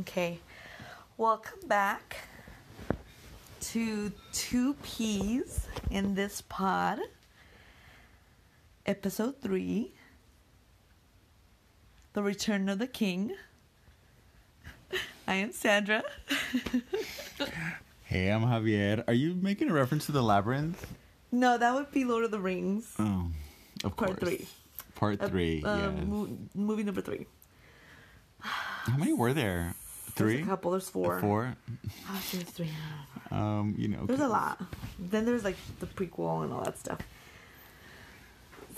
Okay. Welcome back to Two Peas in this pod, episode three The Return of the King. I am Sandra. Hey, I'm Javier. Are you making a reference to the labyrinth? no, that would be Lord of the Rings, Oh, of course. part course. three. Part three. uh, yes. mo- movie number three. How many were there? Three. There's a couple, there's four. Four. Oh, there's three. Um, you know. There's a lot. Then there's like the prequel and all that stuff.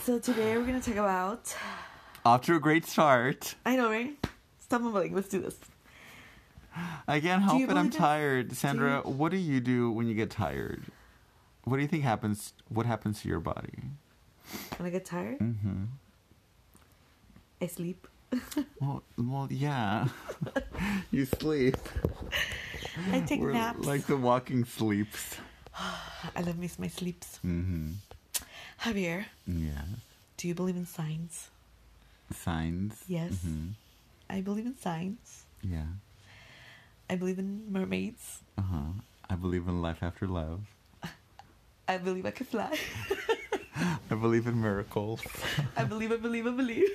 So today we're gonna talk about. Off to a great start. I know, right? Stop mumbling. Let's do this. I can't help it. I'm in- tired. Sandra, you- what do you do when you get tired? What do you think happens? What happens to your body? When I get tired, Mm-hmm. I sleep. Well, well, yeah. you sleep. I take We're naps. Like the walking sleeps. I love me my sleeps. Mm-hmm. Javier, Yeah. do you believe in signs? Signs. Yes. Mm-hmm. I believe in signs. Yeah. I believe in mermaids. Uh huh. I believe in life after love. I believe I can fly. I believe in miracles. I believe, I believe, I believe.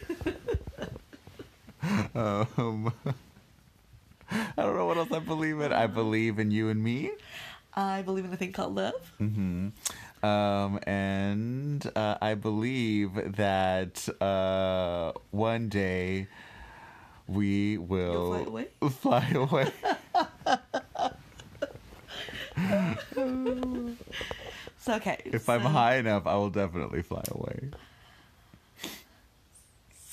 Um, I don't know what else I believe in. I believe in you and me. I believe in a thing called love. Mm-hmm. Um, and uh, I believe that uh, one day we will fly away? Fly away. So okay. if I'm high enough, I will definitely fly away.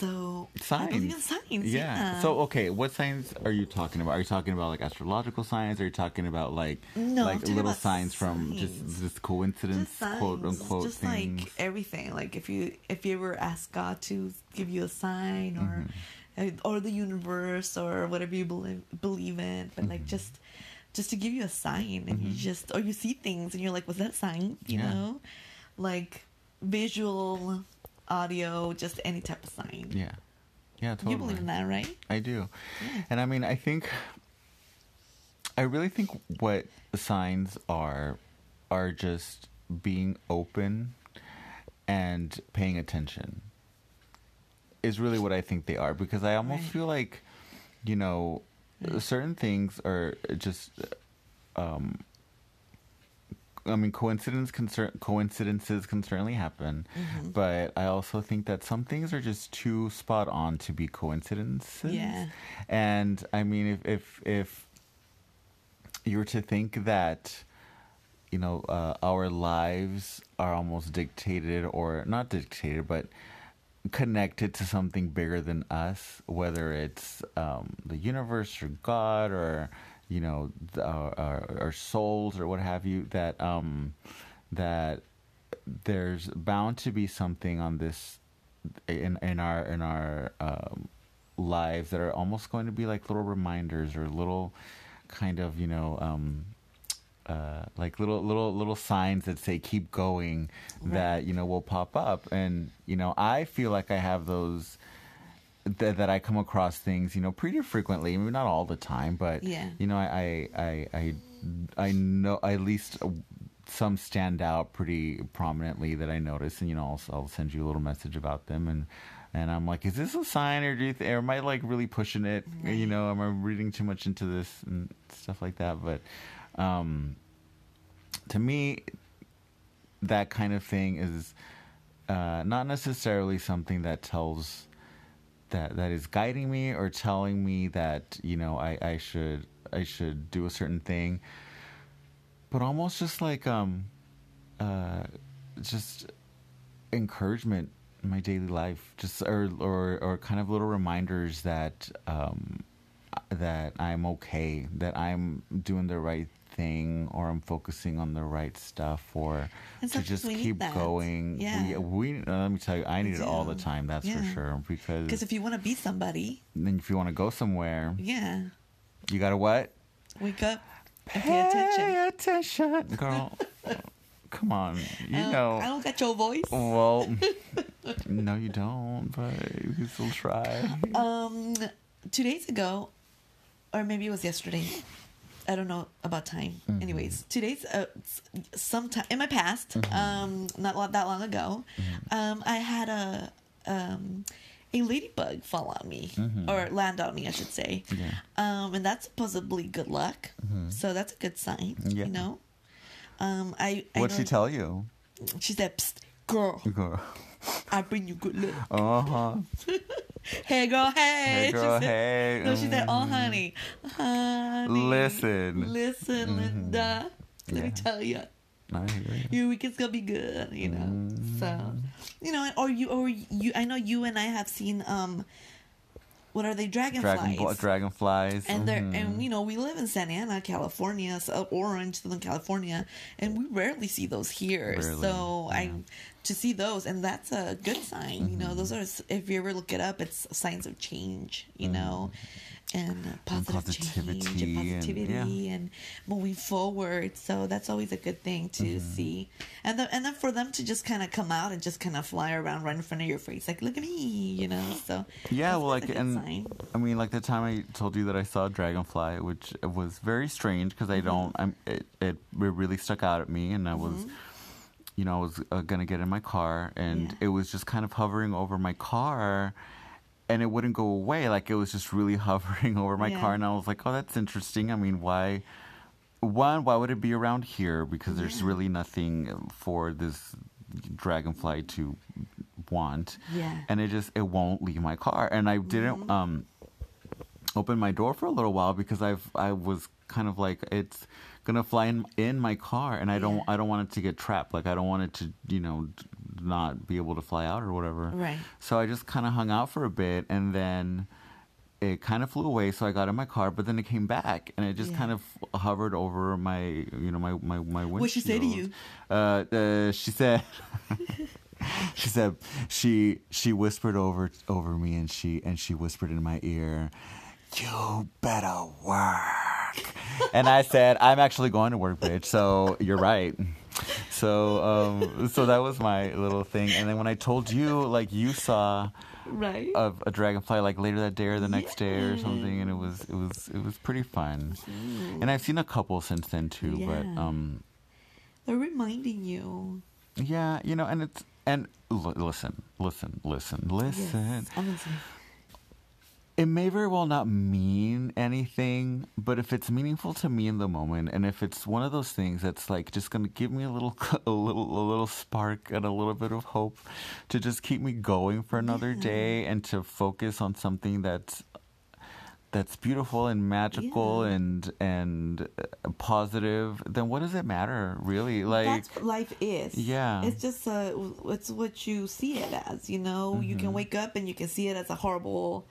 So Signs. signs. Yeah. Yeah. So okay, what signs are you talking about? Are you talking about like astrological signs? Are you talking about like No, like little about signs from just just coincidence, just signs, quote unquote just things? like everything. Like if you if you ever ask God to give you a sign or Mm-hmm. uh, or the universe or whatever you believe believe in, but Mm-hmm. like just just to give you a sign and you just or you see things and you're like, was that a sign? You Yeah. know, like visual, audio, just any type of sign. yeah. Yeah, totally. You believe in that, right? I do. Yeah. And I mean, I think, I really think what signs are, are just being open and paying attention is really what I think they are because I almost Right. feel like, you know, Right. certain things are just, um, I mean, coincidence can cer- coincidences can certainly happen, Mm-hmm. but I also think that some things are just too spot on to be coincidences. Yeah. And I mean, if if if you were to think that, you know, uh, our lives are almost dictated or not dictated, but connected to something bigger than us, whether it's um, the universe or God or you know the, our, our, our souls or what have you, that um, that there's bound to be something on this in in our in our um, lives that are almost going to be like little reminders or little kind of you know um, uh, like little little little signs that say keep going that you know will pop up. And you know I feel like I have those that, that I come across things you know pretty frequently maybe not all the time but Yeah. you know I I I I, know at least uh, some stand out pretty prominently that I notice and you know I'll, I'll send you a little message about them and and I'm like is this a sign or do you th- or am I like really pushing it? You know am I reading too much into this? and stuff like that but um to me that kind of thing is uh, not necessarily something that tells that that is guiding me or telling me that you know I, I should I should do a certain thing. But almost just like um uh just encouragement in my daily life just or or or kind of little reminders that um that I'm okay that I'm doing the right thing or I'm focusing on the right stuff or And to just keep going Yeah. we, we uh, let me tell you I need it all the time that's for sure because Because if you want to be somebody, then if you want to go somewhere yeah, you gotta what wake up pay attention. Attention, girl. Come on, you Uh, know. I don't got your voice. Well, no, you don't, but you can still try. Um, two days ago, or maybe it was yesterday. I don't know about time. Mm-hmm. Anyways, today's uh, sometime in my past, Mm-hmm. um, not that long ago, um, I had a um, a ladybug fall on me or land on me, I should say. Mm-hmm. Yeah. Um, and that's supposedly good luck. So that's a good sign. Yeah. You know. Um, I, I What'd she tell you? She said, Psst, "Girl, Girl. I bring you good luck." Uh huh. Hey, girl, hey. Hey, She girl, said- hey. No, she said, "Oh, honey, honey, Listen. listen, Linda. Let me tell you, I you. your weekend's gonna be good." You know, so you know, or you, or you. I know you and I have seen um, what are they? Dragonflies. Dragon, dragonflies. and they're and you know we live in Santa Ana, California, so Orange, Southern California, and we rarely see those here. Rarely, So I yeah. Mm-hmm. To see those, and that's a good sign. You know, those are if you ever look it up, it's signs of change. You know. And positive change positivity and and- positivity and, moving forward, so that's always a good thing to Mm-hmm. see, and the, and then for them to just kind of come out and just kind of fly around right in front of your face, like look at me, you know. So Yeah, well, like, and sign. I mean, like the time I told you that I saw a dragonfly, which was very strange because Mm-hmm. I don't, I'm, it, it, it really stuck out at me, and I was, you know, I was uh, gonna get in my car, and Yeah. it was just kind of hovering over my car, and it wouldn't go away. Like it was just really hovering over my Yeah. car, and I was like, oh, that's interesting. I mean, why? One, why would it be around here? Because there's Yeah. really nothing for this dragonfly to want Yeah. and it just it won't leave my car and i didn't Mm-hmm. um open my door for a little while because i've i was kind of like it's gonna fly in in my car and i don't Yeah. i don't want it to get trapped like i don't want it to you know not be able to fly out or whatever Right. so i just kind of hung out for a bit and then it kind of flew away so i got in my car but then it came back and it just Yeah. kind of hovered over my you know my my my windshield What'd she say to you? uh, uh she said she said she she whispered over over me and she and she whispered in my ear you better work and i said i'm actually going to work bitch so you're right so um so that was my little thing and then when i told you like you saw Right. a, a dragonfly like later that day or the next day or something and it was it was it was pretty fun and i've seen a couple since then too but Yeah. um They're reminding you. yeah, you know, and it's and l- listen, listen, listen, listen. Yes. It may very well not mean anything, but if it's meaningful to me in the moment, and if it's one of those things that's like just gonna give me a little, a little, a little spark and a little bit of hope to just keep me going for another Yeah. day and to focus on something that's that's beautiful and magical Yeah. and and uh, positive, then what does it matter, really? Like, That's what life is. Yeah. It's just uh, it's what you see it as. You know, you Mm-hmm. can wake up and you can see it as a horrible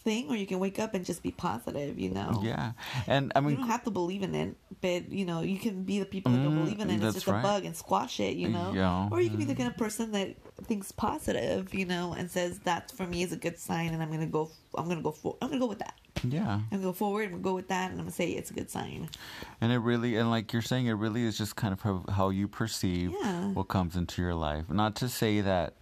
thing, or you can wake up and just be positive. You know. yeah, and I mean You don't have to believe in it, but you know you can be the people that don't Mm, believe in it. It's just a bug and squash it, you know. Yeah. Or you can be the kind of person that thinks positive, you know, and says that for me is a good sign, and I'm gonna go. I'm gonna go for. I'm gonna go with that. yeah. I'm go forward. I'm go with that, and I'm gonna say it's a good sign. And it really, and like you're saying, it really is just kind of how, how you perceive Yeah. what comes into your life. Not to say that,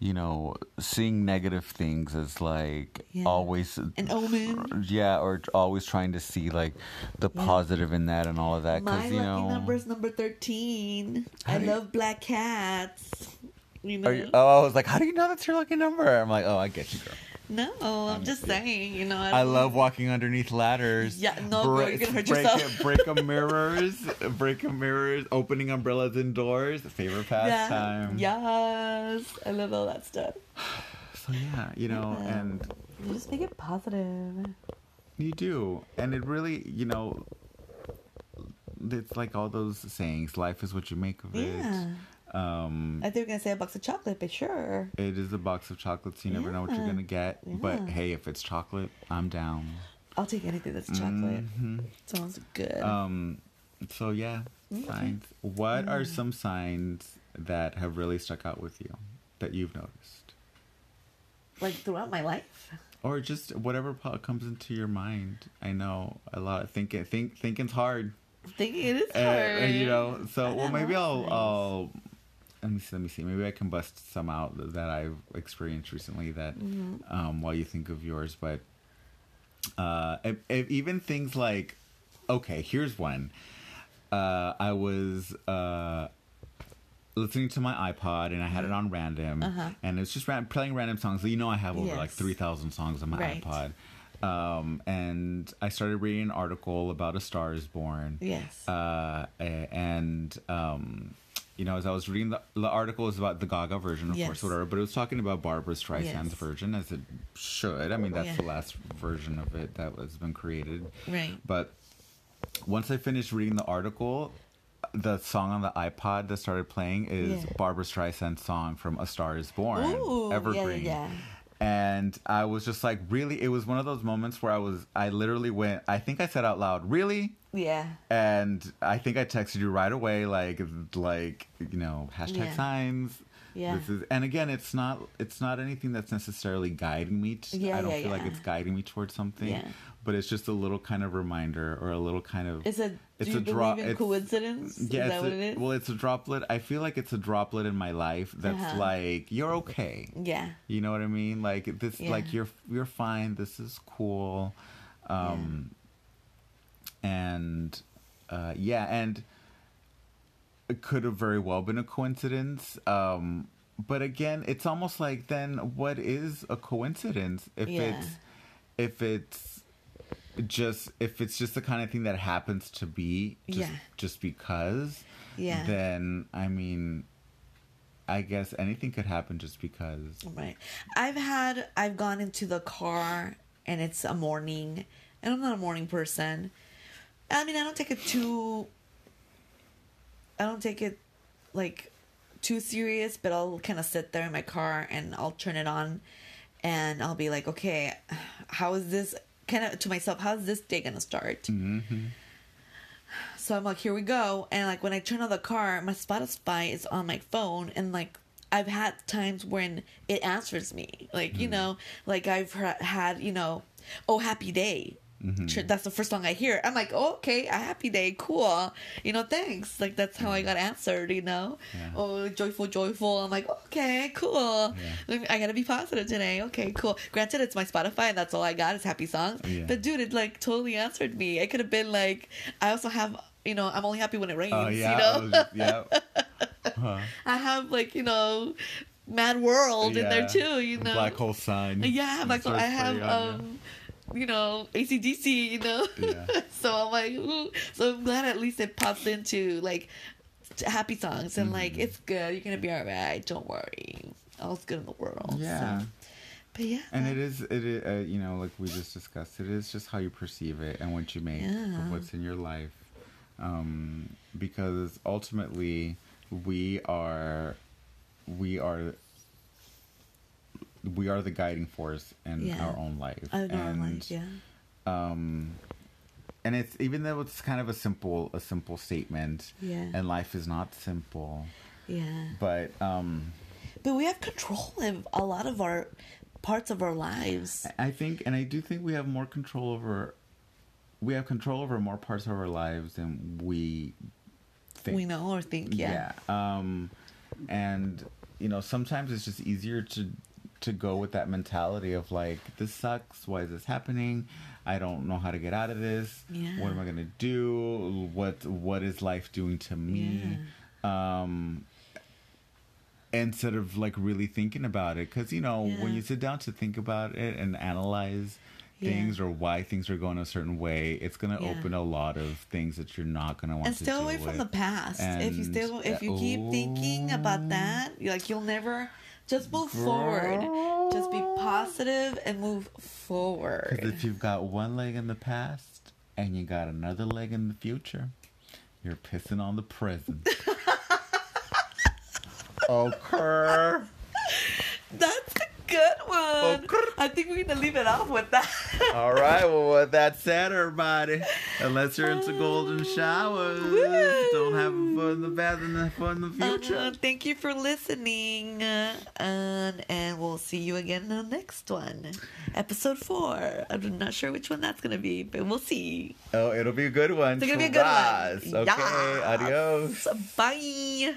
you know, seeing negative things is like Yeah. always An omen. Yeah, or always trying to see like the Yeah. positive in that and all of that. My Because lucky you know, number is number thirteen. I you- love black cats. You know. You, oh, I was like, how do you know that's your lucky number? I'm like, oh, I get you, girl. No, I'm just saying. You know. I love walking underneath ladders. Yeah, no, girl, you're gonna hurt break, yourself. break mirrors, break a mirrors, opening umbrellas indoors. Favorite pastime. Yeah. Yes, I love all that stuff. So yeah, you know, Yeah. and You just make it positive. you do, and it really, you know, it's like all those sayings. Life is what you make of it." Yeah. Um, I think we're gonna say a box of chocolate, but sure. it is a box of chocolates. You never know what you're gonna get. But hey, if it's chocolate, I'm down. I'll take anything that's chocolate. Mhm. Sounds good. Um, so yeah, Okay. signs. What are Mm. some signs that have really stuck out with you that you've noticed, like throughout my life. or just whatever comes into your mind? I know a lot. Of Thinking, think, thinking's hard. Thinking it is Uh, hard. you know. So well, maybe I'll. I'll let me see, let me see. Maybe I can bust some out that I've experienced recently. That Mm-hmm. um, while you think of yours, but uh, if, if even things like, okay, here's one. Uh, I was uh, listening to my iPod and I had it on random, and it's just ran- playing random songs. You know, I have over like Uh-huh. Three thousand songs on my Right. iPod. Um, and I started reading an article about A Star Is Born. Yes. Uh, and um, you know, as I was reading the, the article, is about the Gaga version, of Yes. course, whatever. But it was talking about Barbra Streisand's Yes. version, as it should. I mean, that's Yeah. the last version of it that has been created. Right. But once I finished reading the article, the song on the iPod that started playing is Yeah. Barbra Streisand's song from A Star Is Born, Ooh, yeah, Evergreen. yeah. And I was just like, really? It was one of those moments where I was, I literally went, I think I said out loud, really? Yeah. And I think I texted you right away, like, like you know, hashtag Yeah. signs. Yeah. This is, and again, it's not, it's not anything that's necessarily guiding me. To, Yeah, I don't yeah, feel like it's guiding me towards something. Yeah. But it's just a little kind of reminder, or a little kind of. Is it? It's do you a drop- in it's- coincidence? Yeah, is that it's what a- it is? well, it's a droplet. I feel like it's a droplet in my life that's Uh-huh. like you're okay. yeah. You know what I mean? Like this, Yeah. like you're you're fine. This is cool. Um, and uh, yeah, and it could have very well been a coincidence. Um, but again, it's almost like then what is a coincidence if Yeah. it's if it's just if it's just the kind of thing that happens to be just Yeah. just because Yeah. then I mean I guess anything could happen just because Right. I've had I've gone into the car and it's a morning and I'm not a morning person. I mean I don't take it too I don't take it like too serious, but I'll kind of sit there in my car and I'll turn it on and I'll be like, okay, how is this kind of to myself, how's this day gonna start? Mm-hmm. So I'm like, here we go. And like when I turn on the car, my Spotify is on my phone, and like I've had times when it answers me, like you mm-hmm. know, like I've ha- had you know, oh happy day. Sure, That's the first song I hear. I'm like, oh, okay, a happy day, cool. You know, thanks. Like that's how I got answered. You know, Yeah. oh joyful, joyful. I'm like, okay, cool. Yeah. I gotta be positive today. Okay, cool. Granted, it's my Spotify, and that's all I got is happy songs. Yeah. But dude, it like totally answered me. It could have been like, I also have, you know, I'm only happy when it rains. Oh yeah, you know, yeah. Huh. I have like you know, Mad World in there too. You know, Black hole sign. Yeah, like so I have um, you know, ACDC. You know, Yeah. so I'm like, ooh. so I'm glad at least it pops into like happy songs and Mm-hmm. like it's good. You're gonna be alright. Don't worry. All's good in the world. Yeah. So. But yeah. And it is, it is, uh, you know, like we just discussed, it is just how you perceive it and what you make Yeah. of what's in your life. Um, because ultimately, we are, we are, we are the guiding force in Yeah. our own life. And, like, yeah. um, and it's even though it's kind of a simple, a simple statement, Yeah. and life is not simple, Yeah. but um, But we have control of a lot of our parts of our lives. I think, and I do think we have more control over. We have control over more parts of our lives than we think. We know or think, yeah. Yeah. Um, and you know, sometimes it's just easier to to go with that mentality of like, this sucks. Why is this happening? I don't know how to get out of this. Yeah. What am I gonna do? What What is life doing to me? Um, instead of like really thinking about it because you know when you sit down to think about it and analyze Yeah. things or why things are going a certain way it's going to Yeah. open a lot of things that you're not going to want and to stay away from the past. if you still, if you keep thinking about that, you're like you'll never. Just move forward. Just be positive and move forward. Because if you've got one leg in the past and you got another leg in the future you're pissing on the present okay That's a good one. Okay. I think we're gonna leave it off with that. All right. Well, with that said, everybody, unless you're into golden showers, Woo. don't have fun in the bath and have fun in the future. Uh, thank you for listening, uh, and and we'll see you again in the next one, episode four. I'm not sure which one that's gonna be, but we'll see. oh, it'll be a good one. It's gonna be a good Trust. one. Okay. Yes. Adios. Bye.